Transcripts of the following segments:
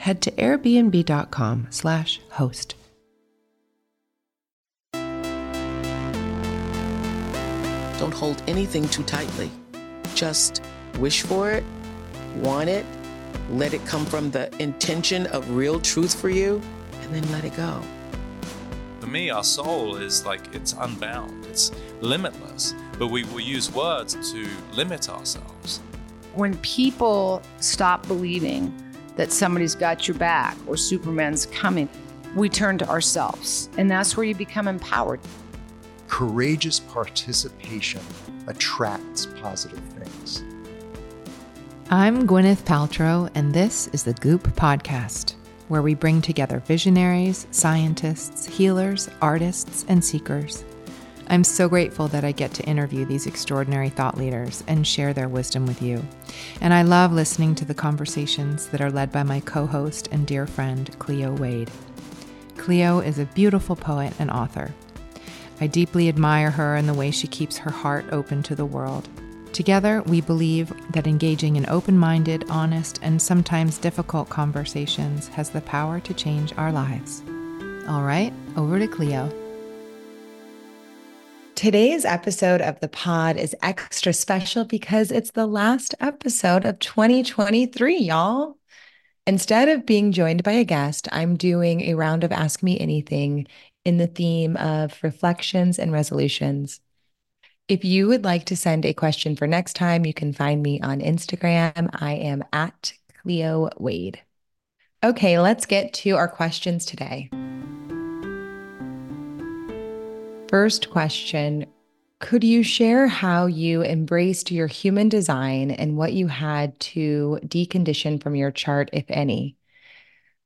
head to airbnb.com slash host. Don't hold anything too tightly. Just wish for it, want it, let it come from the intention of real truth for you, and then let it go. For me, our soul is like it's unbound, it's limitless, but we will use words to limit ourselves. When people stop believing that somebody's got your back or Superman's coming, we turn to ourselves. And that's where you become empowered. Courageous participation attracts positive things. I'm Gwyneth Paltrow, and this is the Goop Podcast, where we bring together visionaries, scientists, healers, artists, and seekers. I'm so grateful that I get to interview these extraordinary thought leaders and share their wisdom with you. And I love listening to the conversations that are led by my co host and dear friend, Cleo Wade. Cleo is a beautiful poet and author. I deeply admire her and the way she keeps her heart open to the world. Together, we believe that engaging in open minded, honest, and sometimes difficult conversations has the power to change our lives. All right, over to Cleo. Today's episode of the pod is extra special because it's the last episode of 2023, y'all. Instead of being joined by a guest, I'm doing a round of Ask Me Anything in the theme of reflections and resolutions. If you would like to send a question for next time, you can find me on Instagram. I am at Cleo Wade. Okay, let's get to our questions today. First question Could you share how you embraced your human design and what you had to decondition from your chart, if any?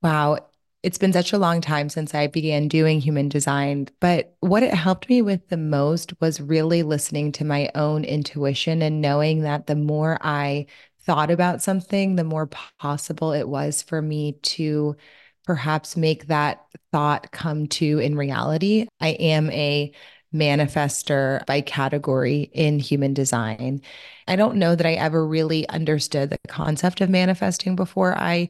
Wow, it's been such a long time since I began doing human design, but what it helped me with the most was really listening to my own intuition and knowing that the more I thought about something, the more possible it was for me to perhaps make that thought come to in reality. I am a manifester by category in human design. I don't know that I ever really understood the concept of manifesting before I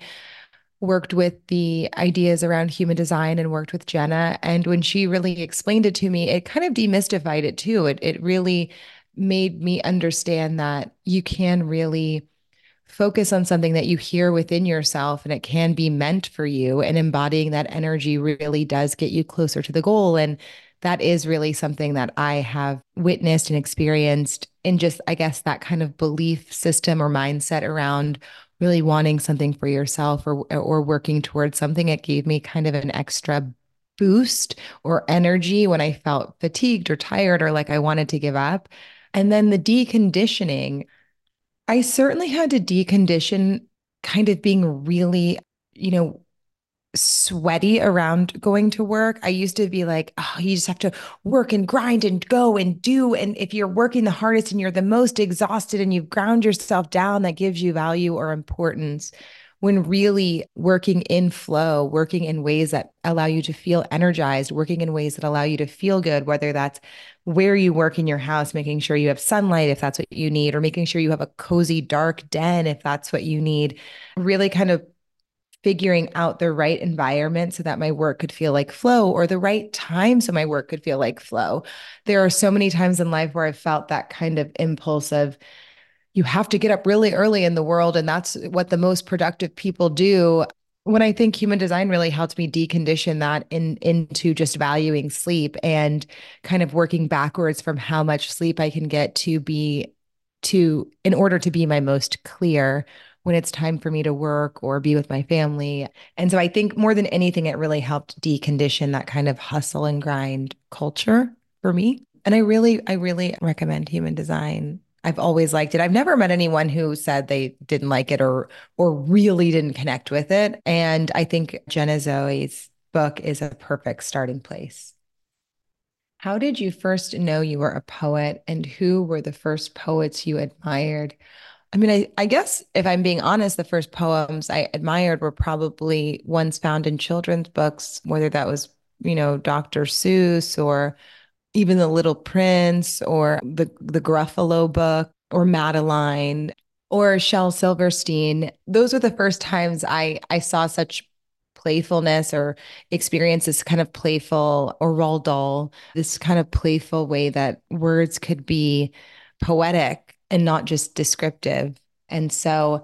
worked with the ideas around human design and worked with Jenna. And when she really explained it to me, it kind of demystified it too. It, it really made me understand that you can really focus on something that you hear within yourself and it can be meant for you. And embodying that energy really does get you closer to the goal. And that is really something that I have witnessed and experienced in just, I guess, that kind of belief system or mindset around really wanting something for yourself or or working towards something it gave me kind of an extra boost or energy when i felt fatigued or tired or like i wanted to give up and then the deconditioning i certainly had to decondition kind of being really you know sweaty around going to work. I used to be like, oh, you just have to work and grind and go and do. And if you're working the hardest and you're the most exhausted and you've ground yourself down, that gives you value or importance. When really working in flow, working in ways that allow you to feel energized, working in ways that allow you to feel good, whether that's where you work in your house, making sure you have sunlight if that's what you need, or making sure you have a cozy, dark den if that's what you need, really kind of figuring out the right environment so that my work could feel like flow or the right time so my work could feel like flow. There are so many times in life where I've felt that kind of impulse of you have to get up really early in the world and that's what the most productive people do. when I think human design really helped me decondition that in into just valuing sleep and kind of working backwards from how much sleep I can get to be to in order to be my most clear when it's time for me to work or be with my family. And so I think more than anything it really helped decondition that kind of hustle and grind culture for me. And I really I really recommend human design I've always liked it. I've never met anyone who said they didn't like it or or really didn't connect with it. And I think Jenna Zoe's book is a perfect starting place. How did you first know you were a poet and who were the first poets you admired? I mean, I, I guess if I'm being honest, the first poems I admired were probably ones found in children's books, whether that was, you know, Dr. Seuss or even the Little Prince or the the Gruffalo book or Madeline or Shel Silverstein. Those were the first times I I saw such playfulness or experience this kind of playful or Roald Dahl, this kind of playful way that words could be poetic and not just descriptive. And so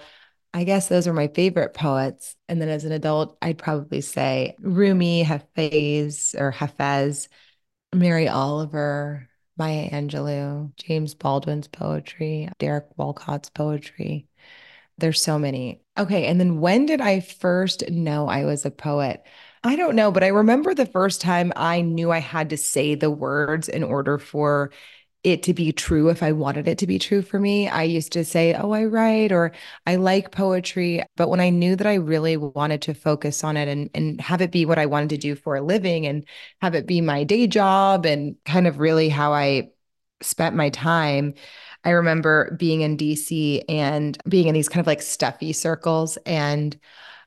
I guess those are my favorite poets. And then as an adult, I'd probably say Rumi, Hafez, or Hafez, Mary Oliver, Maya Angelou, James Baldwin's poetry, Derek Walcott's poetry. There's so many. Okay. And then when did I first know I was a poet? I don't know, but I remember the first time I knew I had to say the words in order for it to be true if I wanted it to be true for me. I used to say, Oh, I write or I like poetry. But when I knew that I really wanted to focus on it and, and have it be what I wanted to do for a living and have it be my day job and kind of really how I spent my time. I remember being in DC and being in these kind of like stuffy circles. And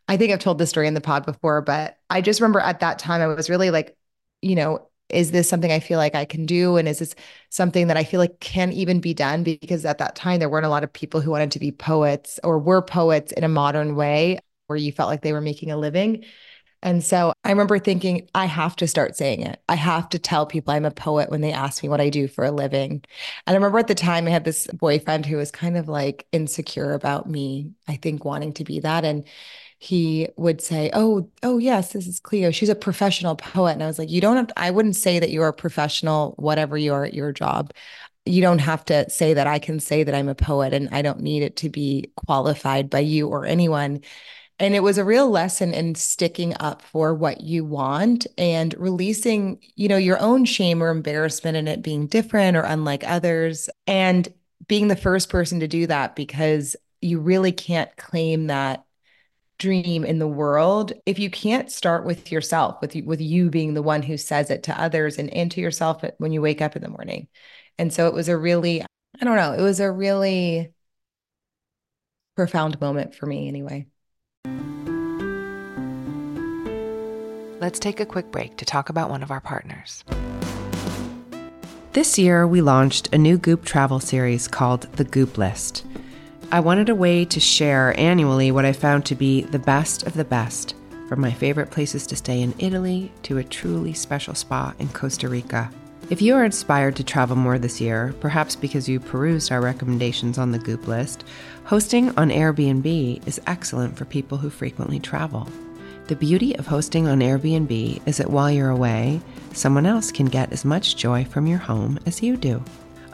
I think I've told this story in the pod before, but I just remember at that time I was really like, you know, is this something I feel like I can do? And is this something that I feel like can even be done? Because at that time, there weren't a lot of people who wanted to be poets or were poets in a modern way where you felt like they were making a living. And so I remember thinking, I have to start saying it. I have to tell people I'm a poet when they ask me what I do for a living. And I remember at the time I had this boyfriend who was kind of like insecure about me, I think wanting to be that. And he would say, "Oh, oh yes, this is Cleo. She's a professional poet." And I was like, "You don't have to, I wouldn't say that you're a professional whatever you are at your job. You don't have to say that I can say that I'm a poet and I don't need it to be qualified by you or anyone." And it was a real lesson in sticking up for what you want and releasing, you know, your own shame or embarrassment in it being different or unlike others and being the first person to do that because you really can't claim that dream in the world if you can't start with yourself with you, with you being the one who says it to others and, and to yourself when you wake up in the morning. And so it was a really i don't know it was a really profound moment for me anyway. Let's take a quick break to talk about one of our partners. This year we launched a new goop travel series called the goop list I wanted a way to share annually what I found to be the best of the best, from my favorite places to stay in Italy to a truly special spa in Costa Rica. If you are inspired to travel more this year, perhaps because you perused our recommendations on the Goop list, hosting on Airbnb is excellent for people who frequently travel. The beauty of hosting on Airbnb is that while you're away, someone else can get as much joy from your home as you do.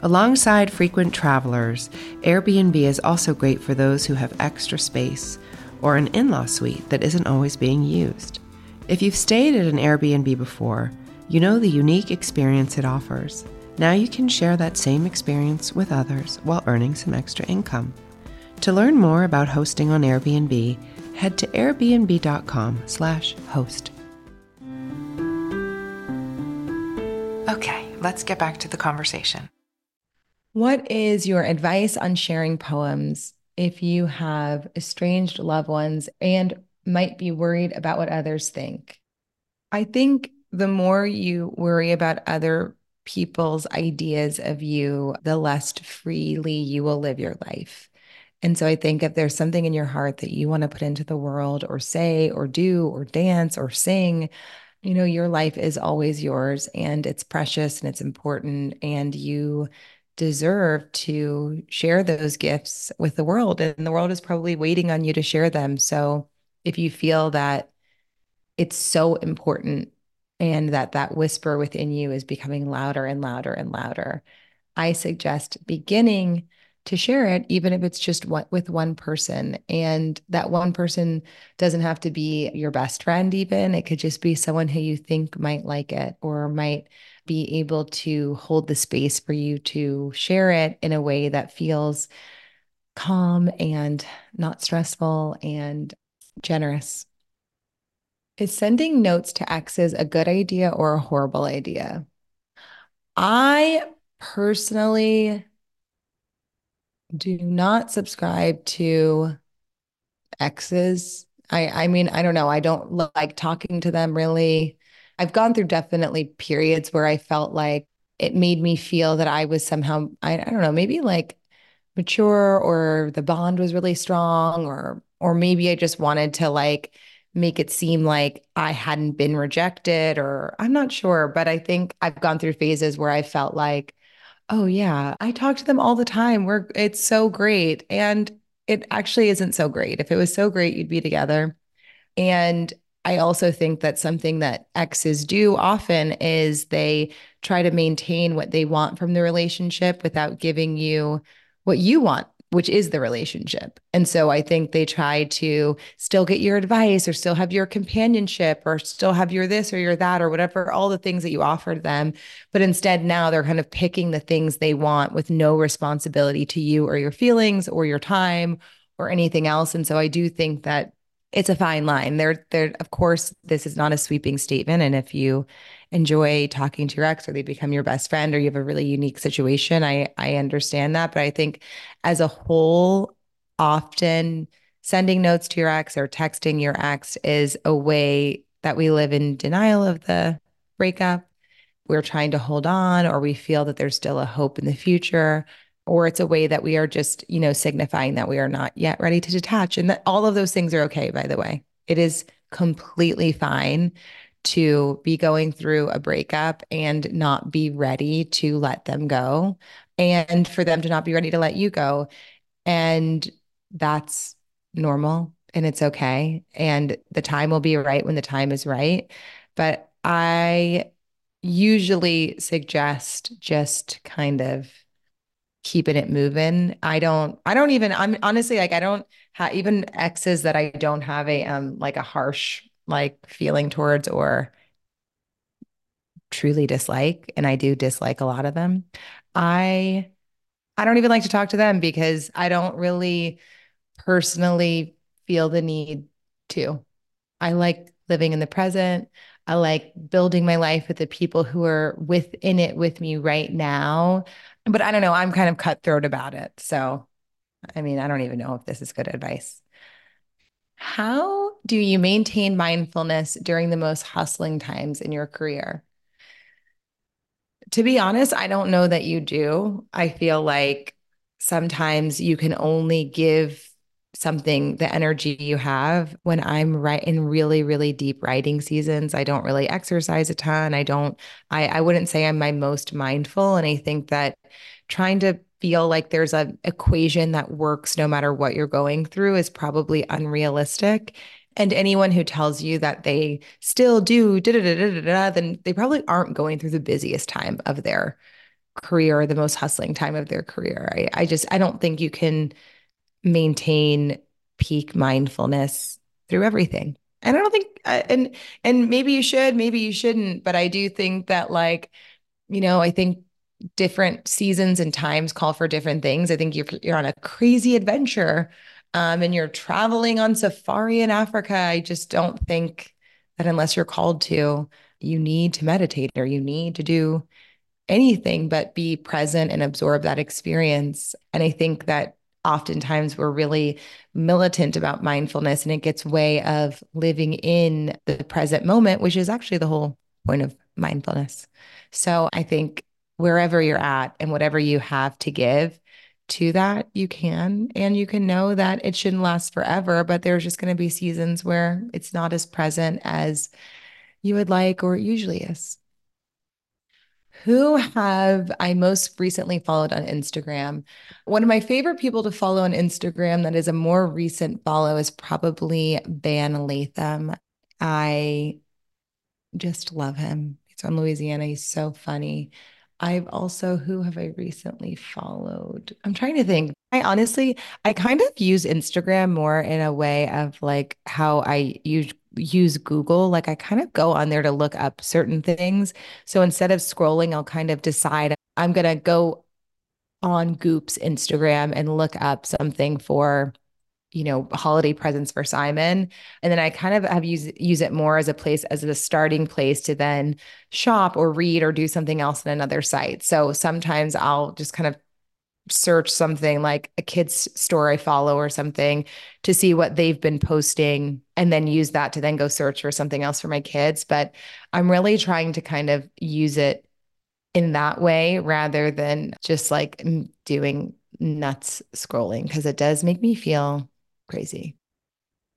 Alongside frequent travelers, Airbnb is also great for those who have extra space or an in law suite that isn't always being used. If you've stayed at an Airbnb before, you know the unique experience it offers. Now you can share that same experience with others while earning some extra income. To learn more about hosting on Airbnb, head to airbnb.com/host. Okay, let's get back to the conversation. What is your advice on sharing poems if you have estranged loved ones and might be worried about what others think? I think the more you worry about other people's ideas of you, the less freely you will live your life. And so I think if there's something in your heart that you want to put into the world or say or do or dance or sing, you know, your life is always yours and it's precious and it's important. And you deserve to share those gifts with the world and the world is probably waiting on you to share them so if you feel that it's so important and that that whisper within you is becoming louder and louder and louder, I suggest beginning to share it, even if it's just with one person. And that one person doesn't have to be your best friend, even. It could just be someone who you think might like it or might be able to hold the space for you to share it in a way that feels calm and not stressful and generous. Is sending notes to exes a good idea or a horrible idea? I personally do not subscribe to exes. I I mean, I don't know. I don't like talking to them really. I've gone through definitely periods where I felt like it made me feel that I was somehow I, I don't know, maybe like mature or the bond was really strong or or maybe I just wanted to like make it seem like I hadn't been rejected or I'm not sure, but I think I've gone through phases where I felt like Oh yeah, I talk to them all the time. We're it's so great and it actually isn't so great. If it was so great, you'd be together. And I also think that something that exes do often is they try to maintain what they want from the relationship without giving you what you want which is the relationship. And so I think they try to still get your advice or still have your companionship or still have your this or your that or whatever, all the things that you offered them. But instead, now they're kind of picking the things they want with no responsibility to you or your feelings or your time or anything else. And so I do think that it's a fine line. There, there, of course, this is not a sweeping statement. And if you enjoy talking to your ex or they become your best friend or you have a really unique situation, I I understand that. But I think as a whole, often sending notes to your ex or texting your ex is a way that we live in denial of the breakup. We're trying to hold on, or we feel that there's still a hope in the future or it's a way that we are just, you know, signifying that we are not yet ready to detach. And that all of those things are okay, by the way. It is completely fine to be going through a breakup and not be ready to let them go and for them to not be ready to let you go. And that's normal and it's okay. And the time will be right when the time is right. But I usually suggest just kind of keeping it moving. I don't, I don't even, I'm honestly like, I don't have even exes that I don't have a, um, like a harsh, like feeling towards or truly dislike. And I do dislike a lot of them. I, I don't even like to talk to them because I don't really personally feel the need to. I like living in the present. I like building my life with the people who are within it with me right now but I don't know. I'm kind of cutthroat about it. So, I mean, I don't even know if this is good advice. How do you maintain mindfulness during the most hustling times in your career? To be honest, I don't know that you do. I feel like sometimes you can only give something the energy you have. When i'm right in really really deep writing seasons i don't really exercise a ton. I don't i i wouldn't say i'm my most mindful. And i think that trying to feel like there's an equation that works no matter what you're going through is probably unrealistic. And anyone who tells you that they still do da da da da da, then they probably aren't going through the busiest time of their career, or the most hustling time of their career. I, I just I don't think you can maintain peak mindfulness through everything. And I don't think uh, and and maybe you should, maybe you shouldn't, but I do think that like you know, I think different seasons and times call for different things. I think you're you're on a crazy adventure um, and you're traveling on safari in Africa. I just don't think that unless you're called to, you need to meditate or you need to do anything but be present and absorb that experience. And I think that oftentimes we're really militant about mindfulness and it gets way of living in the present moment which is actually the whole point of mindfulness. So i think wherever you're at and whatever you have to give to that you can and you can know that it shouldn't last forever but there's just going to be seasons where it's not as present as you would like or it usually is Who have I most recently followed on Instagram? One of my favorite people to follow on Instagram that is a more recent follow is probably Van Latham. I just love him. He's from Louisiana. He's so funny. I've also, who have I recently followed? I'm trying to think. I honestly, I kind of use Instagram more in a way of like how I use use Google. Like I kind of go on there to look up certain things. So instead of scrolling, I'll kind of decide I'm gonna go on Goop's Instagram and look up something for you know holiday presents for Simon and then I kind of have use use it more as a place as a starting place to then shop or read or do something else in another site. So sometimes I'll just kind of search something like a kid's store I follow or something to see what they've been posting and then use that to then go search for something else for my kids. But I'm really trying to kind of use it in that way rather than just like doing nuts scrolling because it does make me feel crazy.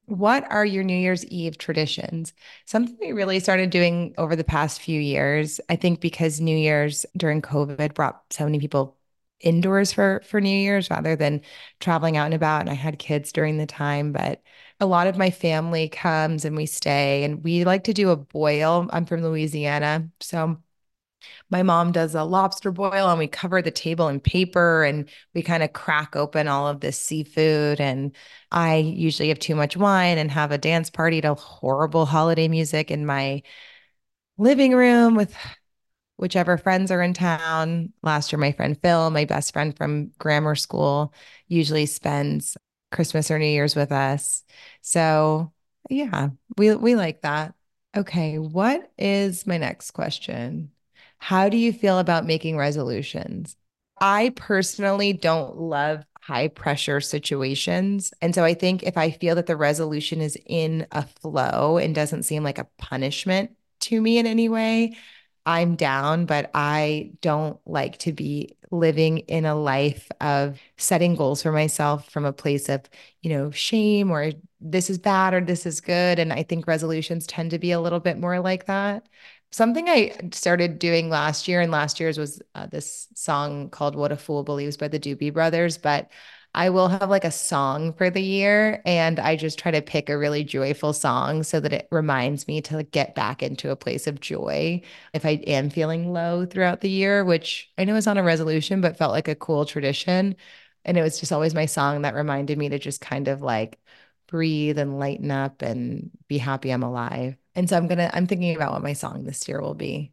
What are your New Year's Eve traditions? Something we really started doing over the past few years. I think because New Year's during COVID brought so many people indoors for for New Year's rather than traveling out and about. And I had kids during the time, but a lot of my family comes and we stay and we like to do a boil. I'm from Louisiana. So my mom does a lobster boil and we cover the table in paper and we kind of crack open all of this seafood and I usually have too much wine and have a dance party to horrible holiday music in my living room with whichever friends are in town. Last year, my friend Phil, my best friend from grammar school, usually spends Christmas or New Year's with us. So yeah, we we like that. Okay, what is my next question? How do you feel about making resolutions? I personally don't love high pressure situations. And so I think if I feel that the resolution is in a flow and doesn't seem like a punishment to me in any way, I'm down, but I don't like to be living in a life of setting goals for myself from a place of, you know, shame or this is bad or this is good. And I think resolutions tend to be a little bit more like that. Something I started doing last year, and last year's was uh, this song called What a Fool Believes by the Doobie Brothers. But I will have like a song for the year and I just try to pick a really joyful song so that it reminds me to get back into a place of joy if I am feeling low throughout the year, which I know is on a resolution, but felt like a cool tradition. And it was just always my song that reminded me to just kind of like breathe and lighten up and be happy I'm alive. And so I'm going to, I'm thinking about what my song this year will be.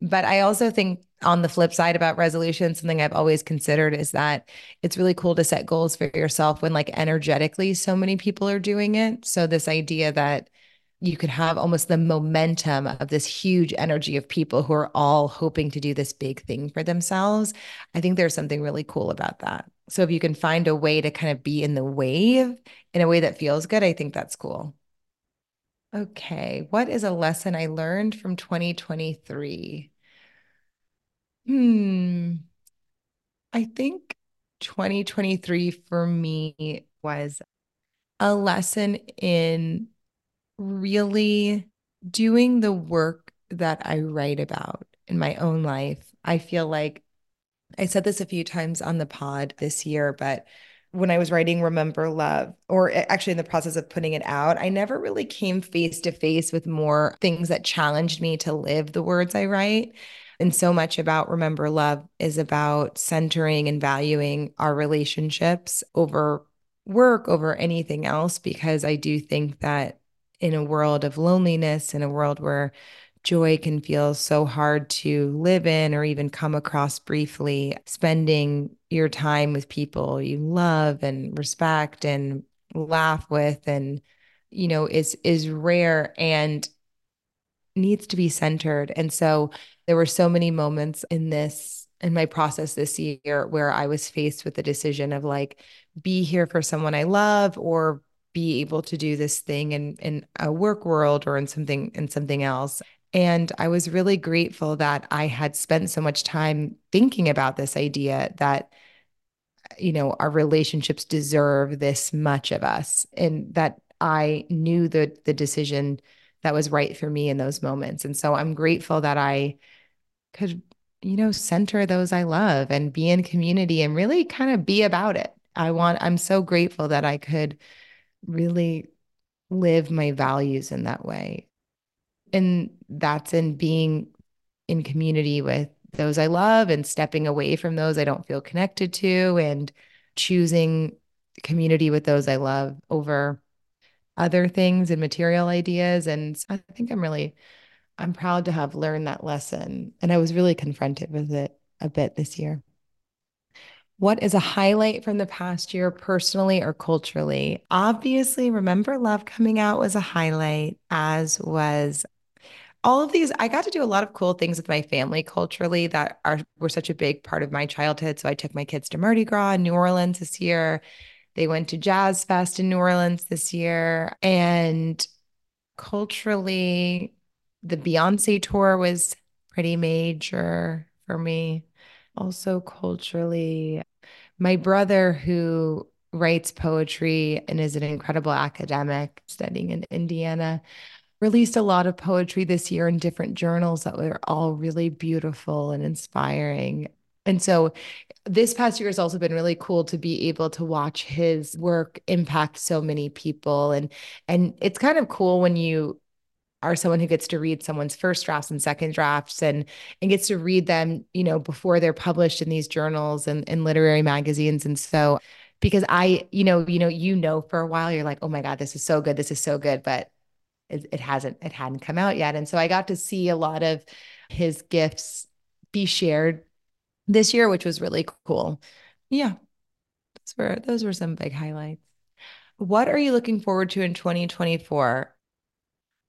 But I also think on the flip side about resolution, something I've always considered is that it's really cool to set goals for yourself when, like, energetically, so many people are doing it. So, this idea that you could have almost the momentum of this huge energy of people who are all hoping to do this big thing for themselves. I think there's something really cool about that. So, if you can find a way to kind of be in the wave in a way that feels good, I think that's cool. Okay. What is a lesson I learned from 2023? Hmm. I think 2023 for me was a lesson in really doing the work that I write about in my own life. I feel like I said this a few times on the pod this year, but when I was writing Remember Love, or actually in the process of putting it out, I never really came face to face with more things that challenged me to live the words I write. And so much about Remember Love is about centering and valuing our relationships over work, over anything else, because I do think that in a world of loneliness, in a world where joy can feel so hard to live in or even come across briefly, spending your time with people you love and respect and laugh with and you know is is rare and needs to be centered. And so there were so many moments in this in my process this year where I was faced with the decision of like be here for someone I love or be able to do this thing in in a work world or in something in something else. And I was really grateful that I had spent so much time thinking about this idea that you know our relationships deserve this much of us and that I knew the the decision that was right for me in those moments. And so I'm grateful that I could you know, center those I love and be in community and really kind of be about it. I want, I'm so grateful that I could really live my values in that way. And that's in being in community with those I love and stepping away from those I don't feel connected to and choosing community with those I love over other things and material ideas. And I think I'm really, I'm proud to have learned that lesson. And I was really confronted with it a bit this year. What is a highlight from the past year, personally or culturally? Obviously, Remember Love coming out was a highlight, as was all of these. I got to do a lot of cool things with my family culturally that are were such a big part of my childhood. So I took my kids to Mardi Gras in New Orleans this year. They went to Jazz Fest in New Orleans this year. And culturally, the Beyonce tour was pretty major for me. Also, culturally, my brother, who writes poetry and is an incredible academic studying in Indiana, released a lot of poetry this year in different journals that were all really beautiful and inspiring. And so this past year has also been really cool to be able to watch his work impact so many people and and it's kind of cool when you are someone who gets to read someone's first drafts and second drafts and and gets to read them you know before they're published in these journals and in literary magazines and so because i you know you know you know for a while you're like oh my god this is so good this is so good but it, it hasn't it hadn't come out yet and so i got to see a lot of his gifts be shared this year, which was really cool. Yeah, those were those were some big highlights. What are you looking forward to in 2024?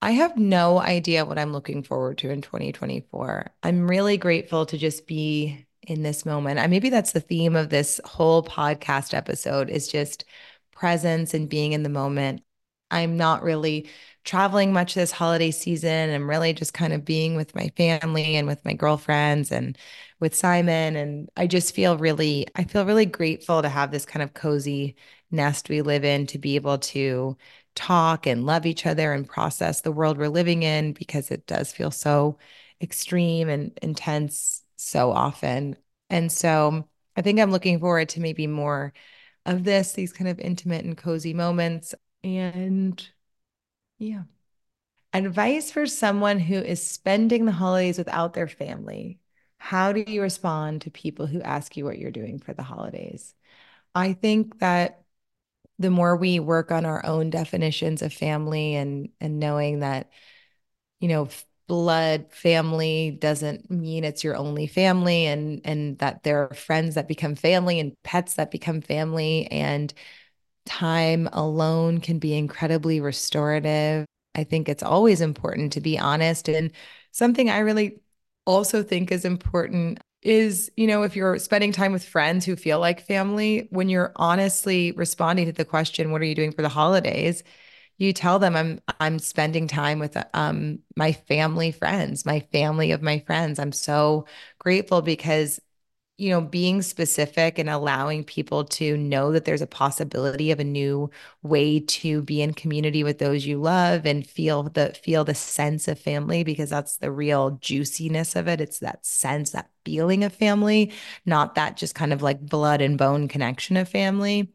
I have no idea what I'm looking forward to in 2024. I'm really grateful to just be in this moment. I maybe that's the theme of this whole podcast episode is just presence and being in the moment. I'm not really traveling much this holiday season. I'm really just kind of being with my family and with my girlfriends and with Simon. And I just feel really, I feel really grateful to have this kind of cozy nest we live in to be able to talk and love each other and process the world we're living in because it does feel so extreme and intense so often. And so I think I'm looking forward to maybe more of this, these kind of intimate and cozy moments. And yeah. Advice for someone who is spending the holidays without their family. How do you respond to people who ask you what you're doing for the holidays? I think that the more we work on our own definitions of family and and knowing that you know blood family doesn't mean it's your only family and and that there are friends that become family and pets that become family and time alone can be incredibly restorative. I think it's always important to be honest. And something I really also think is important is, you know, if you're spending time with friends who feel like family, when you're honestly responding to the question, what are you doing for the holidays? You tell them I'm I'm spending time with um my family friends, my family of my friends. I'm so grateful because you know, being specific and allowing people to know that there's a possibility of a new way to be in community with those you love and feel the feel the sense of family because that's the real juiciness of it. It's that sense, that feeling of family, not that just kind of like blood and bone connection of family.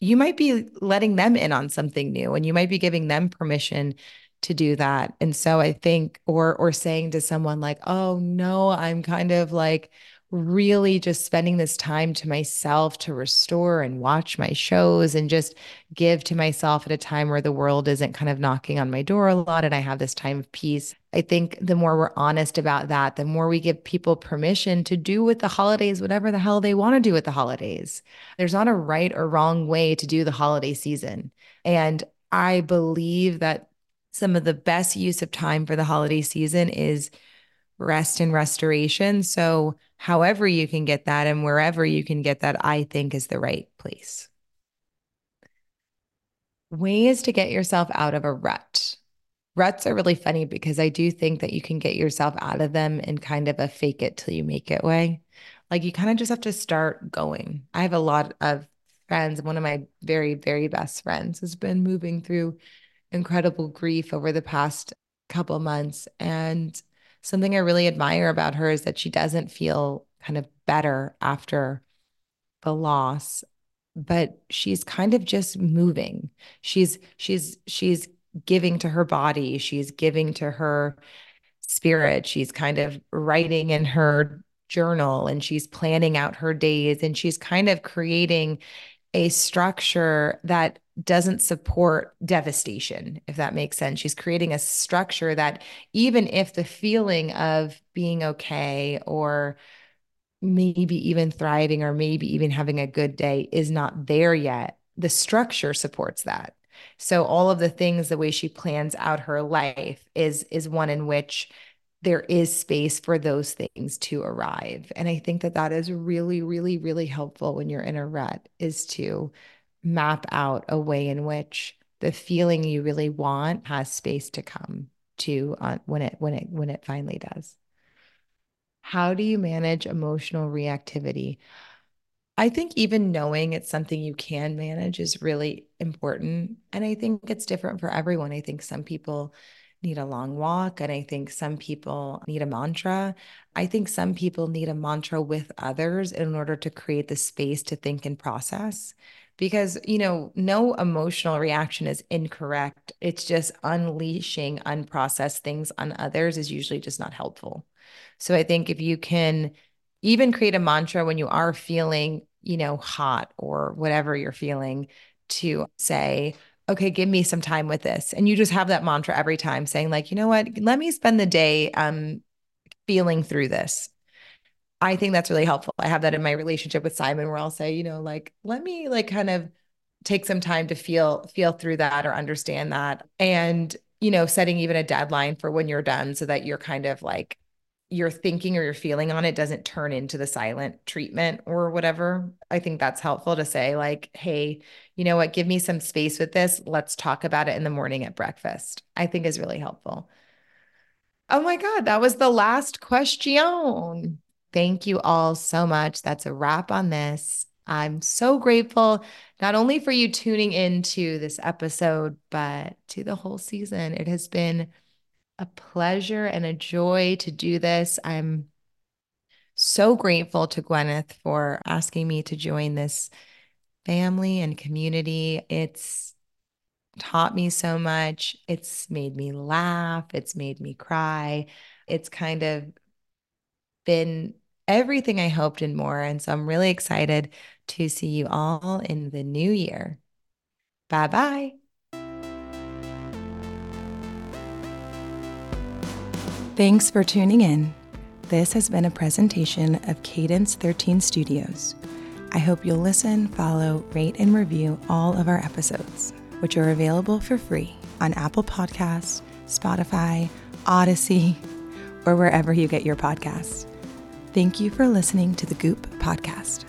You might be letting them in on something new and you might be giving them permission to do that. And so I think or or saying to someone like, "Oh no, I'm kind of like really just spending this time to myself to restore and watch my shows and just give to myself at a time where the world isn't kind of knocking on my door a lot and I have this time of peace. I think the more we're honest about that, the more we give people permission to do with the holidays whatever the hell they want to do with the holidays. There's not a right or wrong way to do the holiday season. And I believe that some of the best use of time for the holiday season is rest and restoration. So, however you can get that and wherever you can get that, I think is the right place. Ways to get yourself out of a rut. Ruts are really funny because I do think that you can get yourself out of them in kind of a fake it till you make it way. Like you kind of just have to start going. I have a lot of friends. One of my very, very best friends has been moving through incredible grief over the past couple months. And something I really admire about her is that she doesn't feel kind of better after the loss, but she's kind of just moving. She's she's she's giving to her body, she's giving to her spirit. She's kind of writing in her journal and she's planning out her days and she's kind of creating a structure that doesn't support devastation, if that makes sense. She's creating a structure that, even if the feeling of being okay or maybe even thriving or maybe even having a good day is not there yet, the structure supports that. So all of the things the way she plans out her life is is one in which there is space for those things to arrive. And I think that that is really, really, really helpful when you're in a rut is to map out a way in which the feeling you really want has space to come to uh, when it when it when it finally does. How do you manage emotional reactivity? I think even knowing it's something you can manage is really important. And I think it's different for everyone. I think some people need a long walk. And I think some people need a mantra. I think some people need a mantra with others in order to create the space to think and process. Because, you know, no emotional reaction is incorrect. It's just unleashing unprocessed things on others is usually just not helpful. So I think if you can even create a mantra when you are feeling, you know, hot or whatever you're feeling, to say, okay, give me some time with this. And you just have that mantra every time saying, like, you know what, let me spend the day um, feeling through this. I think that's really helpful. I have that in my relationship with Simon where I'll say, you know, like, let me like kind of take some time to feel feel through that or understand that. And, you know, setting even a deadline for when you're done so that you're kind of like your thinking or your feeling on it doesn't turn into the silent treatment or whatever. I think that's helpful to say, like, hey, you know what, give me some space with this. Let's talk about it in the morning at breakfast. I think is really helpful. Oh my God, that was the last question. Thank you all so much. That's a wrap on this. I'm so grateful not only for you tuning into this episode, but to the whole season. It has been a pleasure and a joy to do this. I'm so grateful to Gwyneth for asking me to join this family and community. It's taught me so much. It's made me laugh. It's made me cry. It's kind of been everything I hoped and more. And so I'm really excited to see you all in the new year. Bye bye. Thanks for tuning in. This has been a presentation of Cadence 13 Studios. I hope you'll listen, follow, rate, and review all of our episodes, which are available for free on Apple Podcasts, Spotify, Audacy, or wherever you get your podcasts. Thank you for listening to the Goop Podcast.